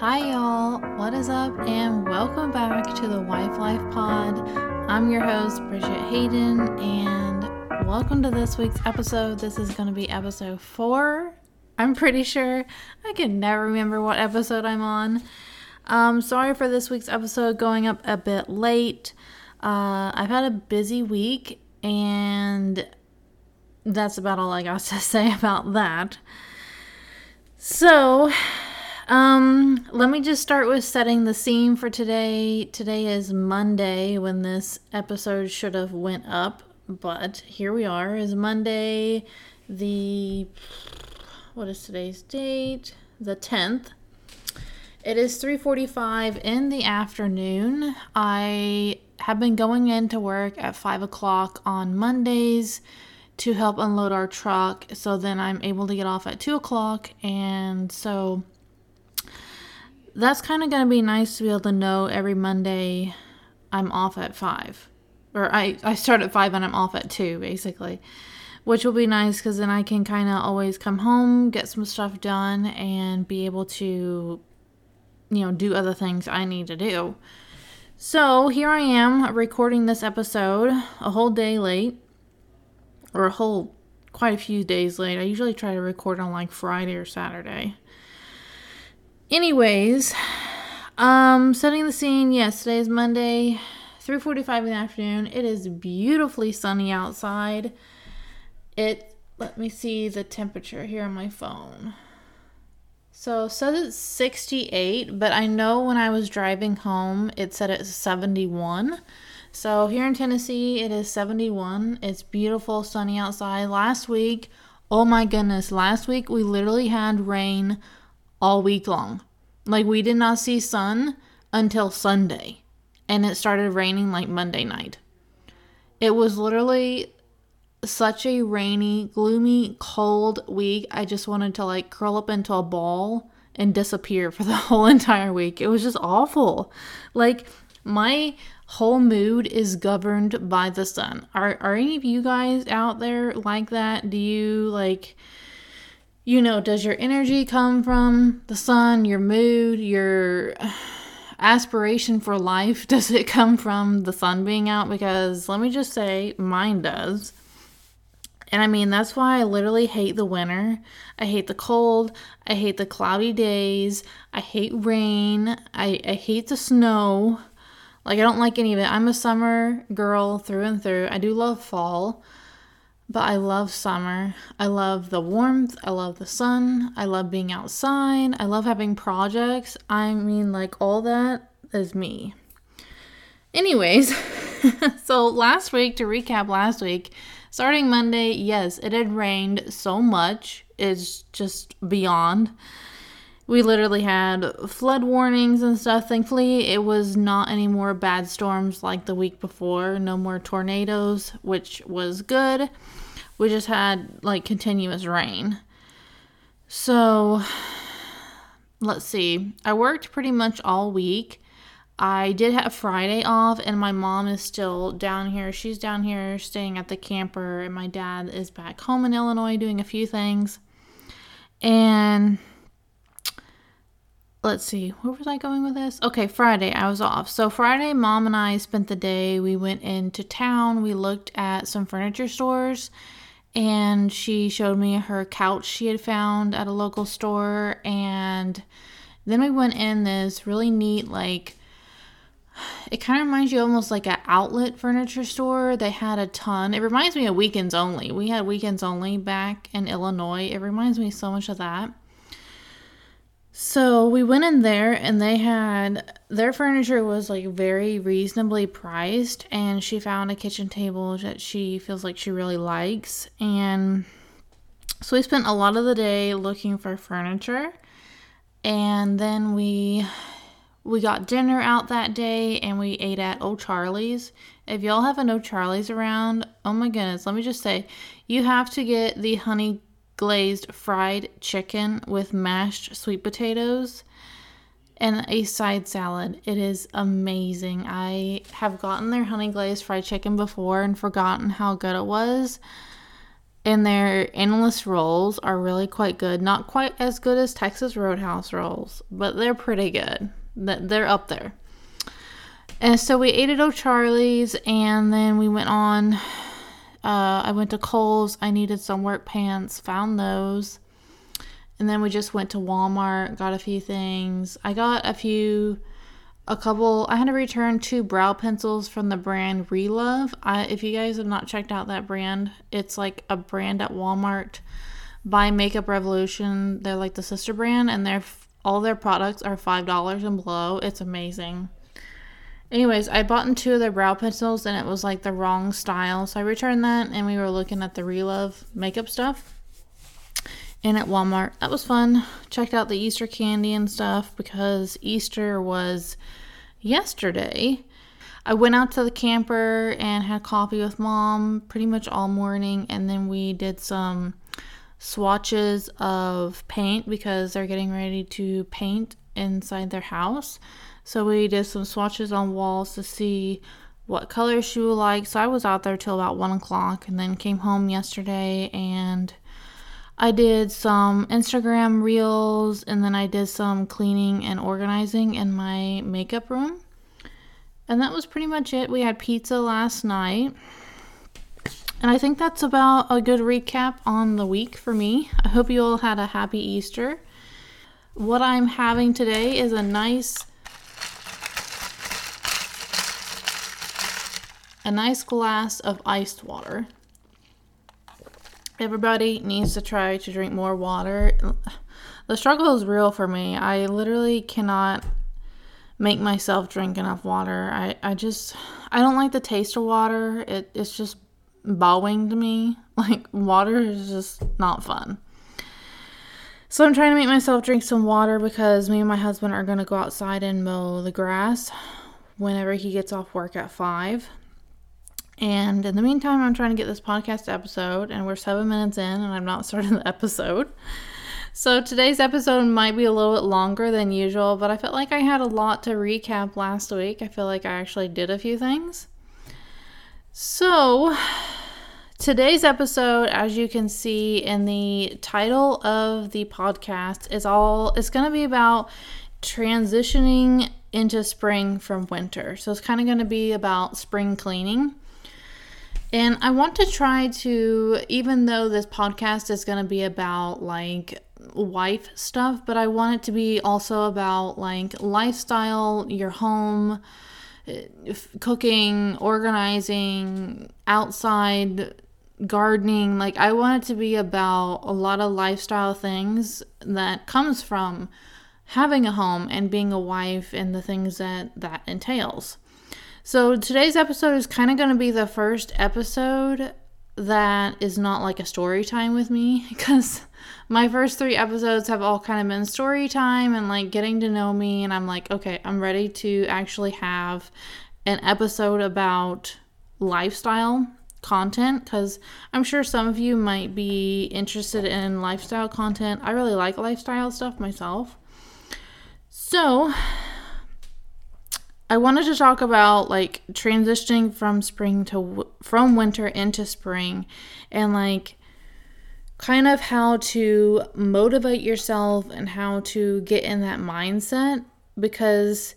Hi, y'all. What is up? And welcome back to the Wife Life Pod. I'm your host, Bridget Hayden, and welcome to this week's episode. This is going to be episode four. I'm pretty sure. I can never remember what episode I'm on. Um, sorry for this week's episode going up a bit late. Uh, I've had a busy week, and that's about all I got to say about that. So, um, let me just start with setting the scene for today. Today is Monday when this episode should have went up, but here we are. Is Monday the what is today's date? The 10th. It is 3:45 in the afternoon. I have been going into work at five o'clock on Mondays to help unload our truck. So then I'm able to get off at two o'clock, and so that's kind of going to be nice to be able to know every Monday I'm off at 5. Or I, I start at 5 and I'm off at 2, basically. Which will be nice because then I can kind of always come home, get some stuff done, and be able to, you know, do other things I need to do. So here I am recording this episode a whole day late, or a whole quite a few days late. I usually try to record on like Friday or Saturday. Anyways, um, setting the scene. Yes, today is Monday, 3:45 in the afternoon. It is beautifully sunny outside. It. Let me see the temperature here on my phone. So it says it's 68, but I know when I was driving home, it said it's 71. So here in Tennessee, it is 71. It's beautiful, sunny outside. Last week, oh my goodness, last week we literally had rain all week long. Like we did not see sun until Sunday, and it started raining like Monday night. It was literally such a rainy, gloomy, cold week. I just wanted to like curl up into a ball and disappear for the whole entire week. It was just awful. Like my whole mood is governed by the sun. Are are any of you guys out there like that? Do you like you know, does your energy come from the sun, your mood, your aspiration for life? Does it come from the sun being out? Because let me just say, mine does. And I mean, that's why I literally hate the winter. I hate the cold. I hate the cloudy days. I hate rain. I, I hate the snow. Like, I don't like any of it. I'm a summer girl through and through. I do love fall. But I love summer. I love the warmth. I love the sun. I love being outside. I love having projects. I mean, like, all that is me. Anyways, so last week, to recap last week, starting Monday, yes, it had rained so much. It's just beyond. We literally had flood warnings and stuff. Thankfully, it was not any more bad storms like the week before. No more tornadoes, which was good we just had like continuous rain. So let's see. I worked pretty much all week. I did have Friday off, and my mom is still down here. She's down here staying at the camper, and my dad is back home in Illinois doing a few things. And let's see, where was I going with this? Okay, Friday, I was off. So, Friday, mom and I spent the day. We went into town, we looked at some furniture stores and she showed me her couch she had found at a local store and then we went in this really neat like it kind of reminds you almost like an outlet furniture store. They had a ton. It reminds me of weekends only. We had weekends only back in illinois. It reminds me so much of that so we went in there and they had their furniture was like very reasonably priced and she found a kitchen table that she feels like she really likes and so we spent a lot of the day looking for furniture and then we we got dinner out that day and we ate at O'Charlie's. If y'all have an Charlie's around, oh my goodness, let me just say, you have to get the honey glazed fried chicken with mashed sweet potatoes and a side salad. It is amazing. I have gotten their honey glazed fried chicken before and forgotten how good it was. and their endless rolls are really quite good. Not quite as good as Texas Roadhouse rolls, but they're pretty good. They're up there. And so we ate at O'Charlie's, and then we went on. Uh, I went to Kohl's. I needed some work pants, found those. And then we just went to Walmart, got a few things. I got a few, a couple. I had to return two brow pencils from the brand Relove. I, if you guys have not checked out that brand, it's like a brand at Walmart by Makeup Revolution. They're like the sister brand, and they're all their products are five dollars and below. It's amazing. Anyways, I bought in two of their brow pencils and it was like the wrong style. So I returned that and we were looking at the Relove makeup stuff. And at Walmart. That was fun. Checked out the Easter candy and stuff because Easter was yesterday. I went out to the camper and had coffee with mom pretty much all morning and then we did some swatches of paint because they're getting ready to paint inside their house. So we did some swatches on walls to see what colors she would like. So I was out there till about one o'clock and then came home yesterday and I did some Instagram reels and then I did some cleaning and organizing in my makeup room. And that was pretty much it. We had pizza last night. And I think that's about a good recap on the week for me. I hope you all had a happy Easter. What I'm having today is a nice a nice glass of iced water. Everybody needs to try to drink more water. The struggle is real for me. I literally cannot make myself drink enough water. I, I just I don't like the taste of water. It it's just bowing to me. Like water is just not fun. So I'm trying to make myself drink some water because me and my husband are going to go outside and mow the grass whenever he gets off work at 5. And in the meantime, I'm trying to get this podcast episode, and we're seven minutes in, and I've not started the episode. So today's episode might be a little bit longer than usual, but I felt like I had a lot to recap last week. I feel like I actually did a few things. So, today's episode, as you can see in the title of the podcast, is all it's going to be about transitioning into spring from winter. So, it's kind of going to be about spring cleaning. And I want to try to, even though this podcast is going to be about like wife stuff, but I want it to be also about like lifestyle, your home, eh, cooking, organizing, outside gardening. Like I want it to be about a lot of lifestyle things that comes from having a home and being a wife and the things that that entails. So today's episode is kind of going to be the first episode that is not like a story time with me because my first three episodes have all kind of been story time and like getting to know me and I'm like, okay, I'm ready to actually have an episode about lifestyle content because I'm sure some of you might be interested in lifestyle content. I really like lifestyle stuff myself. So, I wanted to talk about like transitioning from spring to from winter into spring and like kind of how to motivate yourself and how to get in that mindset because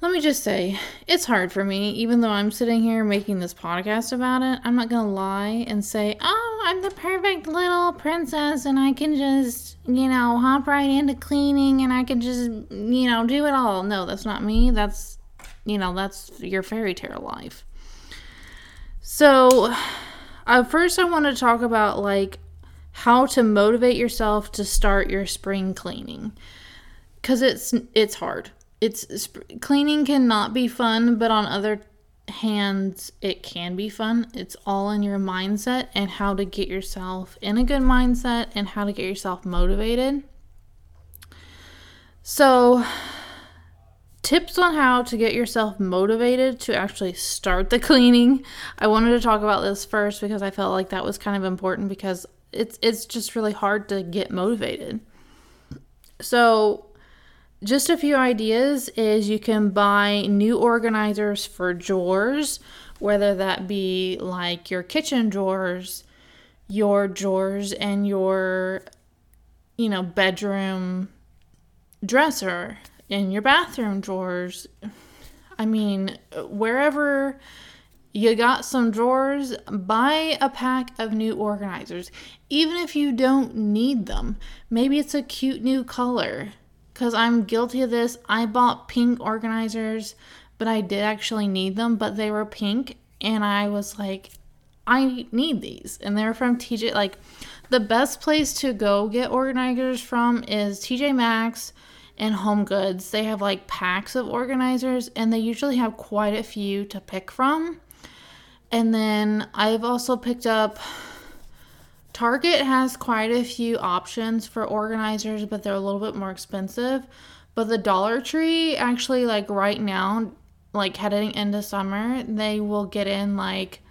let me just say, it's hard for me, even though I'm sitting here making this podcast about it. I'm not gonna lie and say, oh, I'm the perfect little princess and I can just, you know, hop right into cleaning and I can just, you know, do it all. No, that's not me. That's, you know, that's your fairy tale life. So, uh, first, I want to talk about like how to motivate yourself to start your spring cleaning because it's it's hard it's cleaning cannot be fun, but on other hands it can be fun. It's all in your mindset and how to get yourself in a good mindset and how to get yourself motivated. So, tips on how to get yourself motivated to actually start the cleaning. I wanted to talk about this first because I felt like that was kind of important because it's it's just really hard to get motivated. So, just a few ideas is you can buy new organizers for drawers, whether that be like your kitchen drawers, your drawers and your, you know, bedroom dresser and your bathroom drawers. I mean, wherever you got some drawers, buy a pack of new organizers. Even if you don't need them, maybe it's a cute new color. Because I'm guilty of this. I bought pink organizers, but I did actually need them, but they were pink. And I was like, I need these. And they're from TJ. Like, the best place to go get organizers from is TJ Maxx and Home Goods. They have like packs of organizers, and they usually have quite a few to pick from. And then I've also picked up Target has quite a few options for organizers, but they're a little bit more expensive. But the Dollar Tree actually like right now, like heading into summer, they will get in like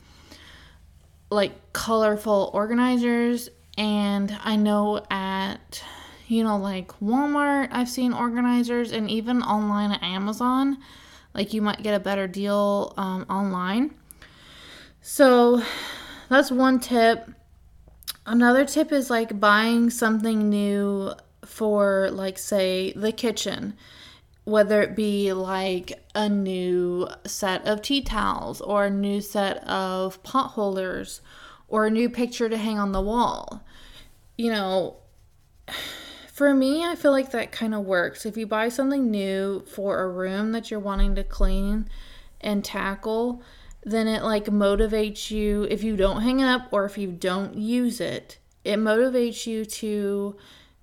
like colorful organizers and I know at you know like Walmart I've seen organizers and even online at Amazon like you might get a better deal um, online so that's one tip. Another tip is like buying something new for, like, say, the kitchen, whether it be like a new set of tea towels or a new set of pot holders or a new picture to hang on the wall. You know, for me, I feel like that kind of works. If you buy something new for a room that you're wanting to clean and tackle, then it like motivates you if you don't hang it up or if you don't use it it motivates you to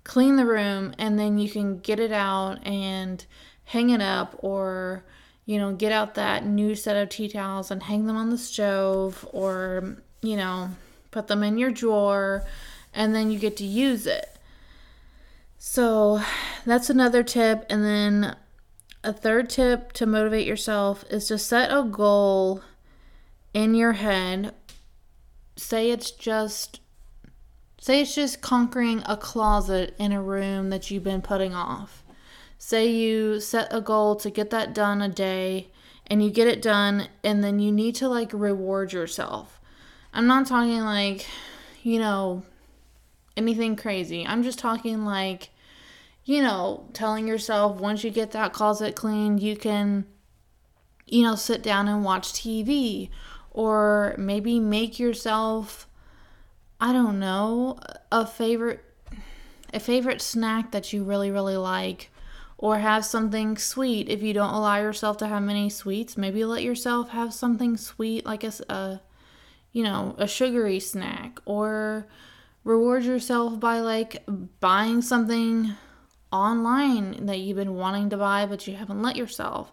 clean the room and then you can get it out and hang it up or you know get out that new set of tea towels and hang them on the stove or you know put them in your drawer and then you get to use it. So that's another tip. And then a third tip to motivate yourself is to set a goal in your head, say it's just say it's just conquering a closet in a room that you've been putting off. Say you set a goal to get that done a day and you get it done and then you need to like reward yourself. I'm not talking like, you know, anything crazy. I'm just talking like you know, telling yourself once you get that closet clean, you can you know, sit down and watch TV or maybe make yourself I don't know, a favorite a favorite snack that you really really like or have something sweet. If you don't allow yourself to have many sweets maybe let yourself have something sweet like a, a you know a sugary snack or reward yourself by like buying something online that you've been wanting to buy but you haven't let yourself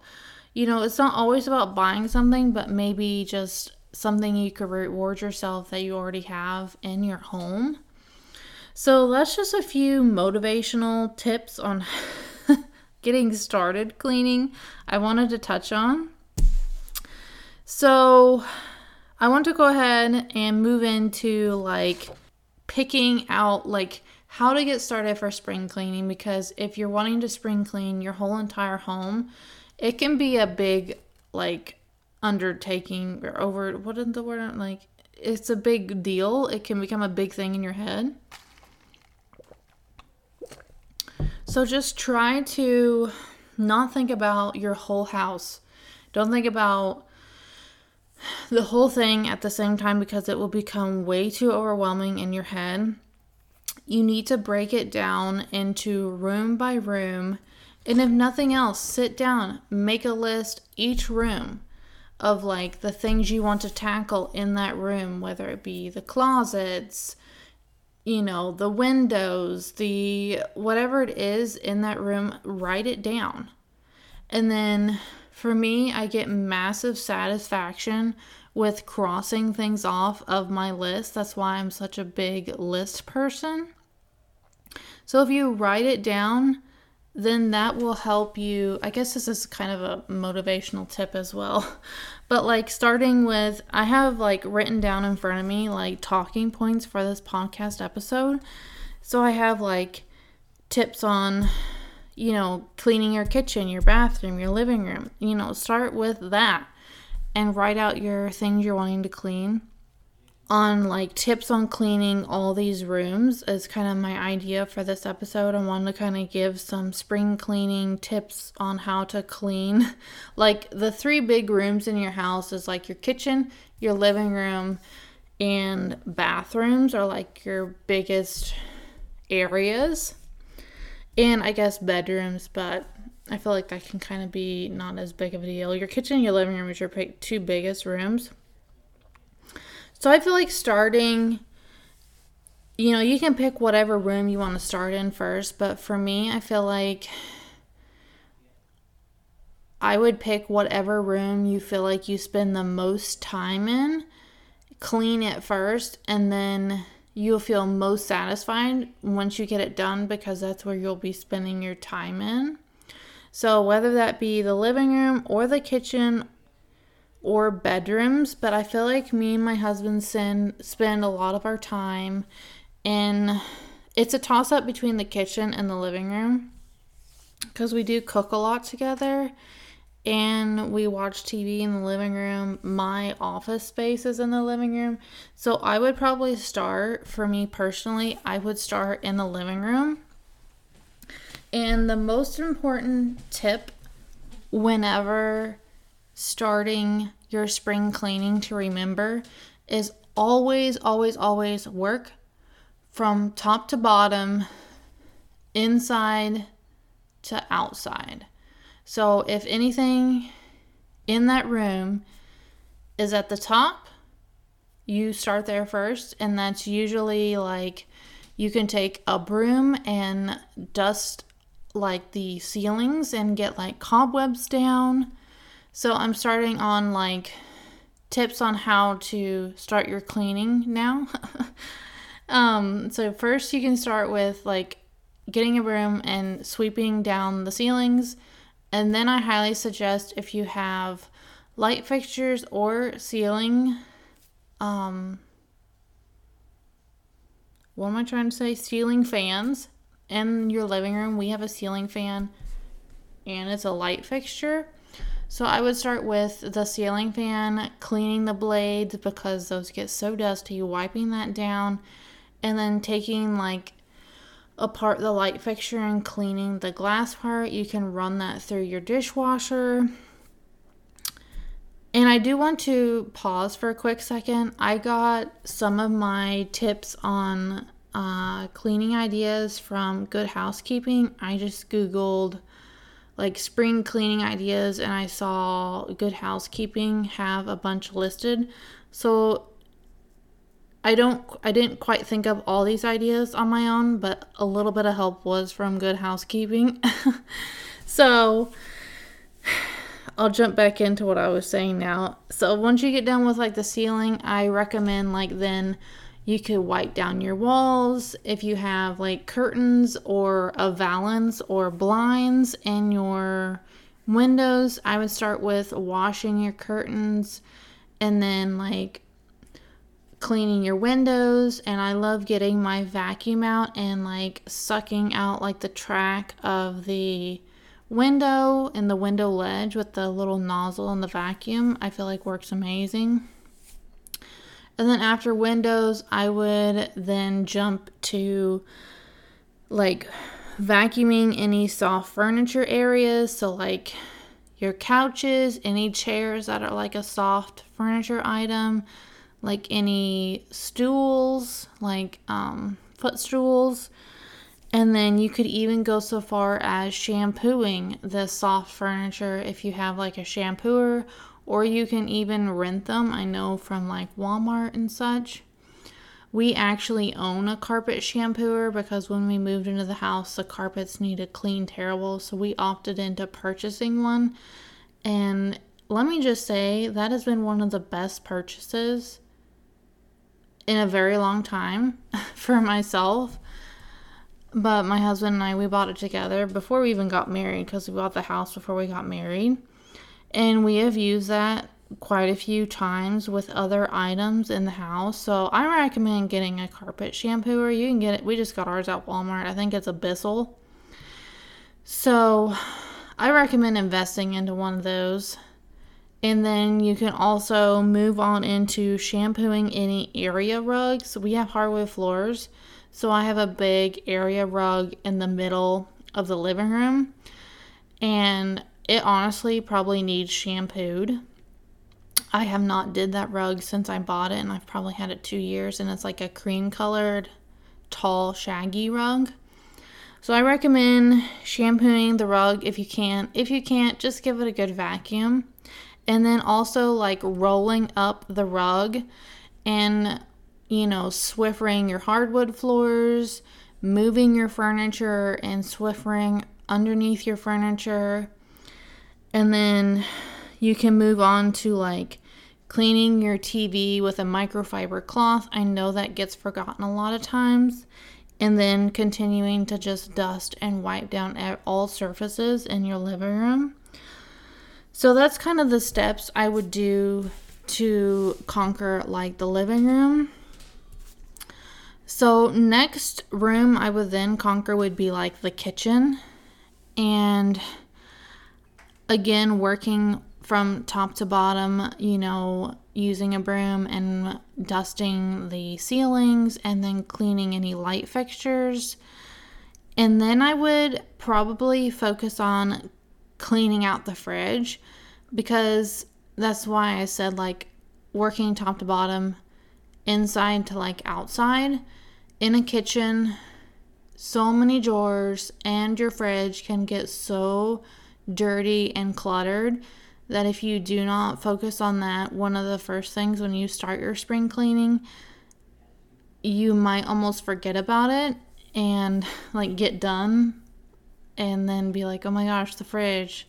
you know, it's not always about buying something, but maybe just something you could reward yourself that you already have in your home. So that's just a few motivational tips on getting started cleaning I wanted to touch on. So I want to go ahead and move into like picking out like how to get started for spring cleaning because if you're wanting to spring clean your whole entire home, it can be a big like undertaking or over what is the word like it's a big deal. It can become a big thing in your head. So just try to not think about your whole house. Don't think about the whole thing at the same time because it will become way too overwhelming in your head. You need to break it down into room by room and if nothing else, sit down, make a list each room of like the things you want to tackle in that room, whether it be the closets, you know, the windows, the whatever it is in that room, write it down. And then for me, I get massive satisfaction with crossing things off of my list. That's why I'm such a big list person. So if you write it down, then that will help you. I guess this is kind of a motivational tip as well. But like starting with, I have like written down in front of me like talking points for this podcast episode. So I have like tips on, you know, cleaning your kitchen, your bathroom, your living room. You know, start with that and write out your things you're wanting to clean. On like tips on cleaning all these rooms is kind of my idea for this episode. I wanted to kind of give some spring cleaning tips on how to clean. Like the three big rooms in your house is like your kitchen, your living room, and bathrooms are like your biggest areas. And I guess bedrooms, but I feel like that can kind of be not as big of a deal. Your kitchen your living room is your two biggest rooms. So I feel like starting, you know, you can pick whatever room you want to start in first, but for me, I feel like I would pick whatever room you feel like you spend the most time in, clean it first, and then you'll feel most satisfied once you get it done because that's where you'll be spending your time in. So, whether that be the living room or the kitchen or bedrooms, but I feel like me and my husband spend spend a lot of our time in it's a toss up between the kitchen and the living room because we do cook a lot together and we watch TV in the living room. My office space is in the living room. So I would probably start, for me personally, I would start in the living room. And the most important tip whenever starting your spring cleaning to remember is always, always, always work from top to bottom, inside to outside. So if anything in that room is at the top, you start there first, and that's usually like you can take a broom and dust like the ceilings and get like cobwebs down so I'm starting on like tips on how to start your cleaning now. um, so first you can start with like getting a broom and sweeping down the ceilings. And then I highly suggest if you have light fixtures or ceiling um what am I trying to say? Ceiling fans in your living room. We have a ceiling fan and it's a light fixture. So I would start with the ceiling fan, cleaning the blades because those get so dusty, wiping that down, and then taking like apart the light fixture and cleaning the glass part. You can run that through your dishwasher. And I do want to pause for a quick second. I got some of my tips on uh, cleaning ideas from Good Housekeeping. I just Googled like spring cleaning ideas and I saw Good Housekeeping have a bunch listed. So I don't I didn't quite think of all these ideas on my own, but a little bit of help was from Good Housekeeping. so I'll jump back into what I was saying now. So once you get done with like the ceiling, I recommend like then you could wipe down your walls if you have like curtains or a valance or blinds in your windows. I would start with washing your curtains and then like cleaning your windows and I love getting my vacuum out and like sucking out like the track of the window and the window ledge with the little nozzle and the vacuum. I feel like works amazing. And then after windows, I would then jump to like vacuuming any soft furniture areas. So, like your couches, any chairs that are like a soft furniture item, like any stools, like um, footstools. And then you could even go so far as shampooing the soft furniture if you have like a shampooer or you can even rent them. I know from like Walmart and such. We actually own a carpet shampooer because when we moved into the house, the carpets needed clean terrible, so we opted into purchasing one. And let me just say, that has been one of the best purchases in a very long time for myself. But my husband and I, we bought it together before we even got married because we bought the house before we got married. And we have used that quite a few times with other items in the house. So I recommend getting a carpet shampooer. You can get it. We just got ours at Walmart. I think it's a Bissell. So I recommend investing into one of those. And then you can also move on into shampooing any area rugs. We have hardwood floors, so I have a big area rug in the middle of the living room. And it honestly probably needs shampooed. I have not did that rug since I bought it and I've probably had it 2 years and it's like a cream colored tall shaggy rug. So I recommend shampooing the rug if you can. If you can't, just give it a good vacuum. And then also like rolling up the rug and you know, swiffering your hardwood floors, moving your furniture and swiffering underneath your furniture. And then you can move on to like cleaning your TV with a microfiber cloth. I know that gets forgotten a lot of times and then continuing to just dust and wipe down all surfaces in your living room. So that's kind of the steps I would do to conquer like the living room. So next room I would then conquer would be like the kitchen and again working from top to bottom, you know, using a broom and dusting the ceilings and then cleaning any light fixtures. And then I would probably focus on cleaning out the fridge because that's why I said like working top to bottom, inside to like outside in a kitchen. So many drawers and your fridge can get so dirty and cluttered that if you do not focus on that, one of the first things when you start your spring cleaning, you might almost forget about it and like get done and then be like, oh my gosh, the fridge.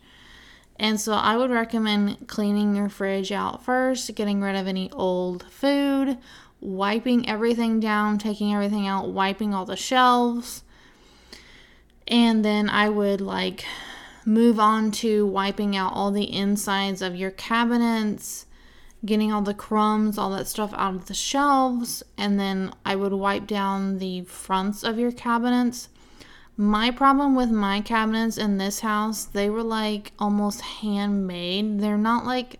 And so I would recommend cleaning your fridge out first, getting rid of any old food, wiping everything down, taking everything out, wiping all the shelves. And then I would like move on to wiping out all the insides of your cabinets, getting all the crumbs, all that stuff out of the shelves, and then I would wipe down the fronts of your cabinets. My problem with my cabinets in this house, they were like almost handmade. They're not like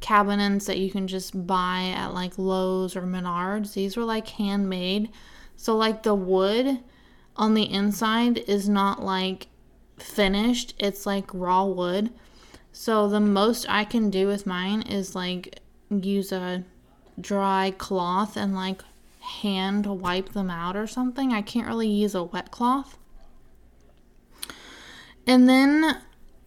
cabinets that you can just buy at like Lowe's or Menards. These were like handmade. So like the wood on the inside is not like finished. It's like raw wood. So the most I can do with mine is like use a dry cloth and like hand wipe them out or something. I can't really use a wet cloth. And then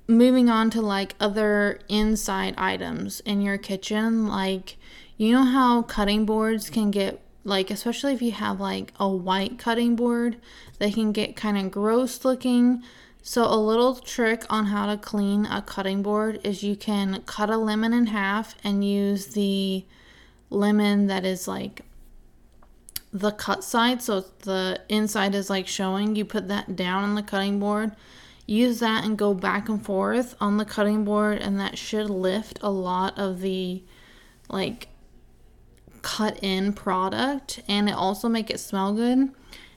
moving on to like other inside items in your kitchen, like you know how cutting boards can get like especially if you have like a white cutting board, they can get kind of gross looking. So, a little trick on how to clean a cutting board is you can cut a lemon in half and use the lemon that is like the cut side. So, the inside is like showing. You put that down on the cutting board, use that and go back and forth on the cutting board, and that should lift a lot of the like cut in product and it also make it smell good.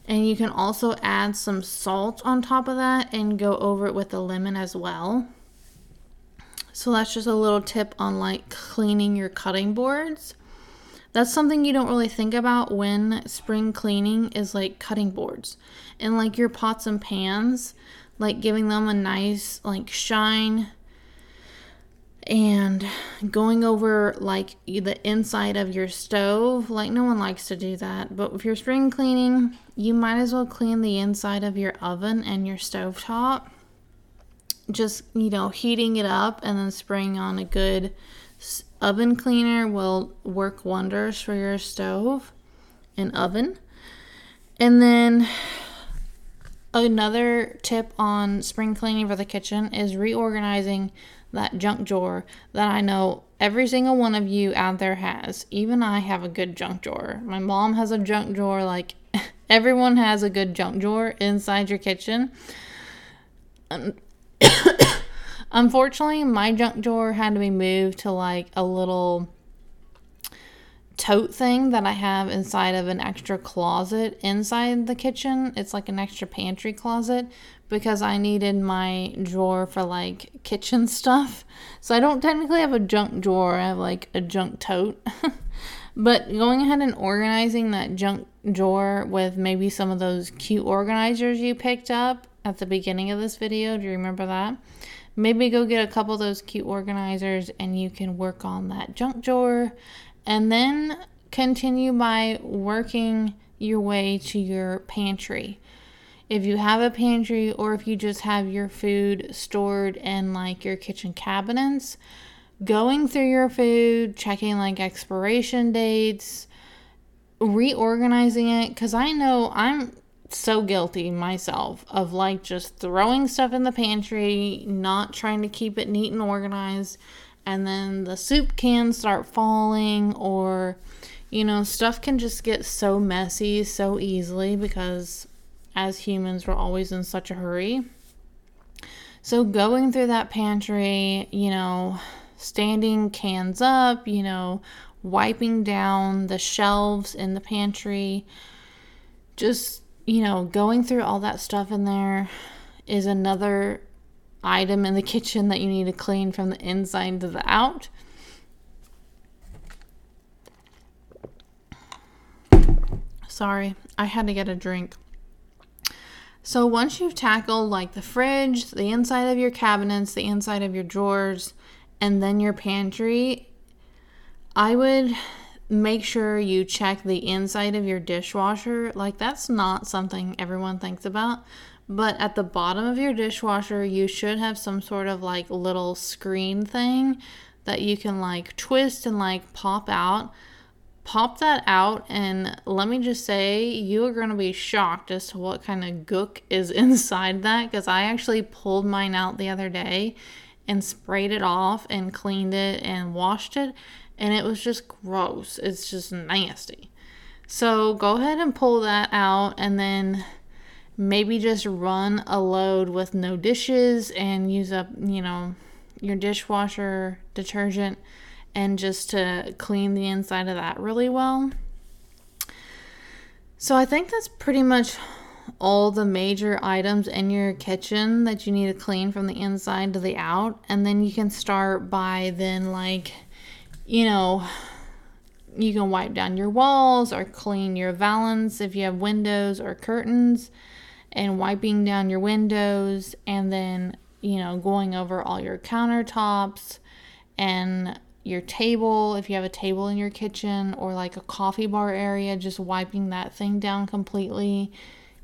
And you can also add some salt on top of that and go over it with the lemon as well. So that's just a little tip on like cleaning your cutting boards. That's something you don't really think about when spring cleaning is like cutting boards and like your pots and pans, like giving them a nice like shine and going over like the inside of your stove. Like no one likes to do that but if you're spring cleaning you might as well clean the inside of your oven and your stove top. Just you know heating it up and then spraying on a good oven cleaner will work wonders for your stove and oven. And then another tip on spring cleaning for the kitchen is reorganizing that junk drawer that I know every single one of you out there has. Even I have a good junk drawer. My mom has a junk drawer. Like everyone has a good junk drawer inside your kitchen. Um, unfortunately, my junk drawer had to be moved to like a little tote thing that I have inside of an extra closet inside the kitchen. It's like an extra pantry closet because I needed my drawer for like kitchen stuff. So I don't technically have a junk drawer, I have like a junk tote. but going ahead and organizing that junk drawer with maybe some of those cute organizers you picked up at the beginning of this video, do you remember that? Maybe go get a couple of those cute organizers and you can work on that junk drawer and then continue by working your way to your pantry. If you have a pantry or if you just have your food stored in like your kitchen cabinets, going through your food, checking like expiration dates, reorganizing it cuz I know I'm so guilty myself of like just throwing stuff in the pantry, not trying to keep it neat and organized and then the soup cans start falling or you know stuff can just get so messy so easily because as humans we're always in such a hurry. So going through that pantry you know standing cans up you know wiping down the shelves in the pantry just you know going through all that stuff in there is another item in the kitchen that you need to clean from the inside to the out. Sorry, I had to get a drink. So once you've tackled like the fridge, the inside of your cabinets, the inside of your drawers, and then your pantry, I would make sure you check the inside of your dishwasher. Like that's not something everyone thinks about, but at the bottom of your dishwasher, you should have some sort of like little screen thing that you can like twist and like pop out. Pop that out, and let me just say, you are going to be shocked as to what kind of gook is inside that because I actually pulled mine out the other day and sprayed it off and cleaned it and washed it, and it was just gross. It's just nasty. So go ahead and pull that out, and then maybe just run a load with no dishes and use up, you know, your dishwasher detergent and just to clean the inside of that really well. So I think that's pretty much all the major items in your kitchen that you need to clean from the inside to the out and then you can start by then like you know you can wipe down your walls or clean your valance if you have windows or curtains and wiping down your windows and then, you know, going over all your countertops and your table, if you have a table in your kitchen or like a coffee bar area, just wiping that thing down completely.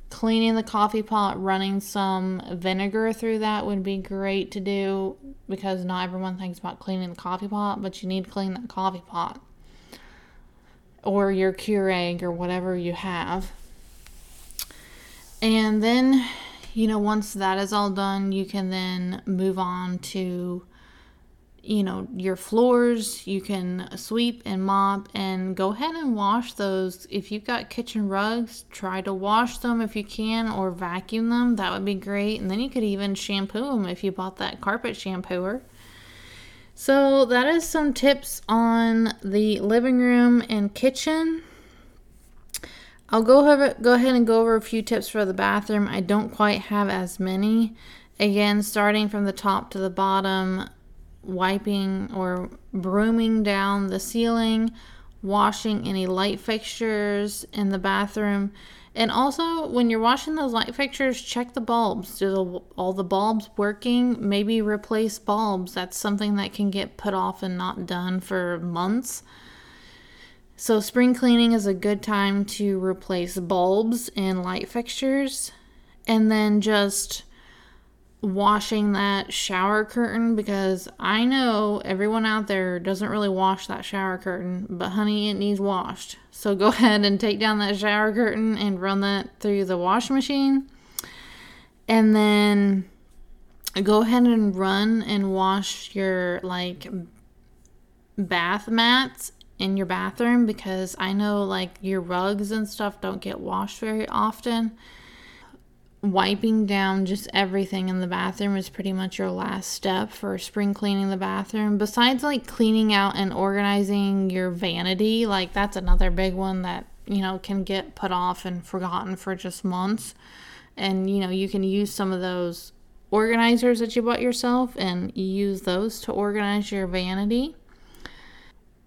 Cleaning the coffee pot, running some vinegar through that would be great to do because not everyone thinks about cleaning the coffee pot, but you need to clean that coffee pot or your Keurig or whatever you have. And then, you know, once that is all done, you can then move on to, you know, your floors. You can sweep and mop and go ahead and wash those. If you've got kitchen rugs, try to wash them if you can or vacuum them. That would be great. And then you could even shampoo them if you bought that carpet shampooer. So, that is some tips on the living room and kitchen. I'll go over, go ahead and go over a few tips for the bathroom. I don't quite have as many. Again, starting from the top to the bottom, wiping or brooming down the ceiling, washing any light fixtures in the bathroom. And also, when you're washing those light fixtures, check the bulbs. Do the, all the bulbs working? Maybe replace bulbs. That's something that can get put off and not done for months. So, spring cleaning is a good time to replace bulbs and light fixtures, and then just washing that shower curtain because I know everyone out there doesn't really wash that shower curtain, but honey, it needs washed. So, go ahead and take down that shower curtain and run that through the wash machine, and then go ahead and run and wash your like bath mats in your bathroom because I know like your rugs and stuff don't get washed very often. wiping down just everything in the bathroom is pretty much your last step for spring cleaning the bathroom. Besides like cleaning out and organizing your vanity, like that's another big one that, you know, can get put off and forgotten for just months. And you know, you can use some of those organizers that you bought yourself and use those to organize your vanity.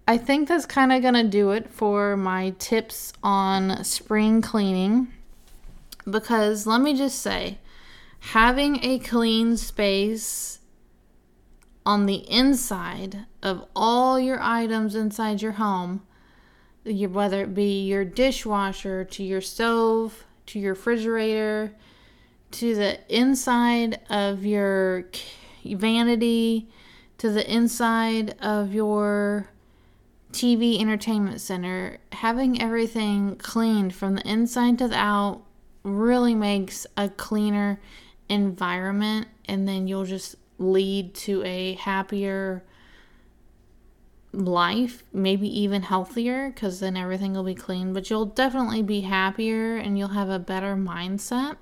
I think that's kind of going to do it for my tips on spring cleaning. Because let me just say, having a clean space on the inside of all your items inside your home, your, whether it be your dishwasher, to your stove, to your refrigerator, to the inside of your vanity, to the inside of your TV entertainment center, having everything cleaned from the inside to the out really makes a cleaner environment and then you'll just lead to a happier life, maybe even healthier because then everything will be clean, but you'll definitely be happier and you'll have a better mindset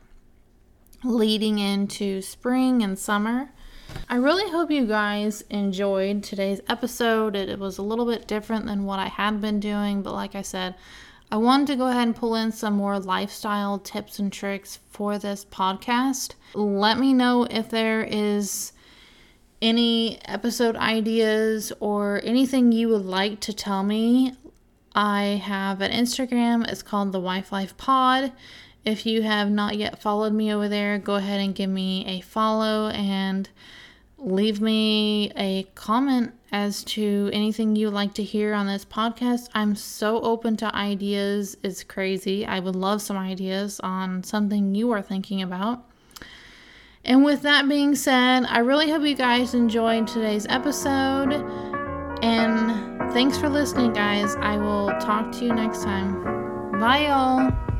leading into spring and summer. I really hope you guys enjoyed today's episode. It, was a little bit different than what I had been doing, but like I said, I wanted to go ahead and pull in some more lifestyle tips and tricks for this podcast. Let me know if there is any episode ideas or anything you would like to tell me. I have an Instagram, it's called the Wife Life Pod. If you have not yet followed me over there, go ahead and give me a follow and leave me a comment as to anything you'd like to hear on this podcast. I'm so open to ideas. It's crazy. I would love some ideas on something you are thinking about. And with that being said, I really hope you guys enjoyed today's episode. And thanks for listening, guys. I will talk to you next time. Bye, y'all.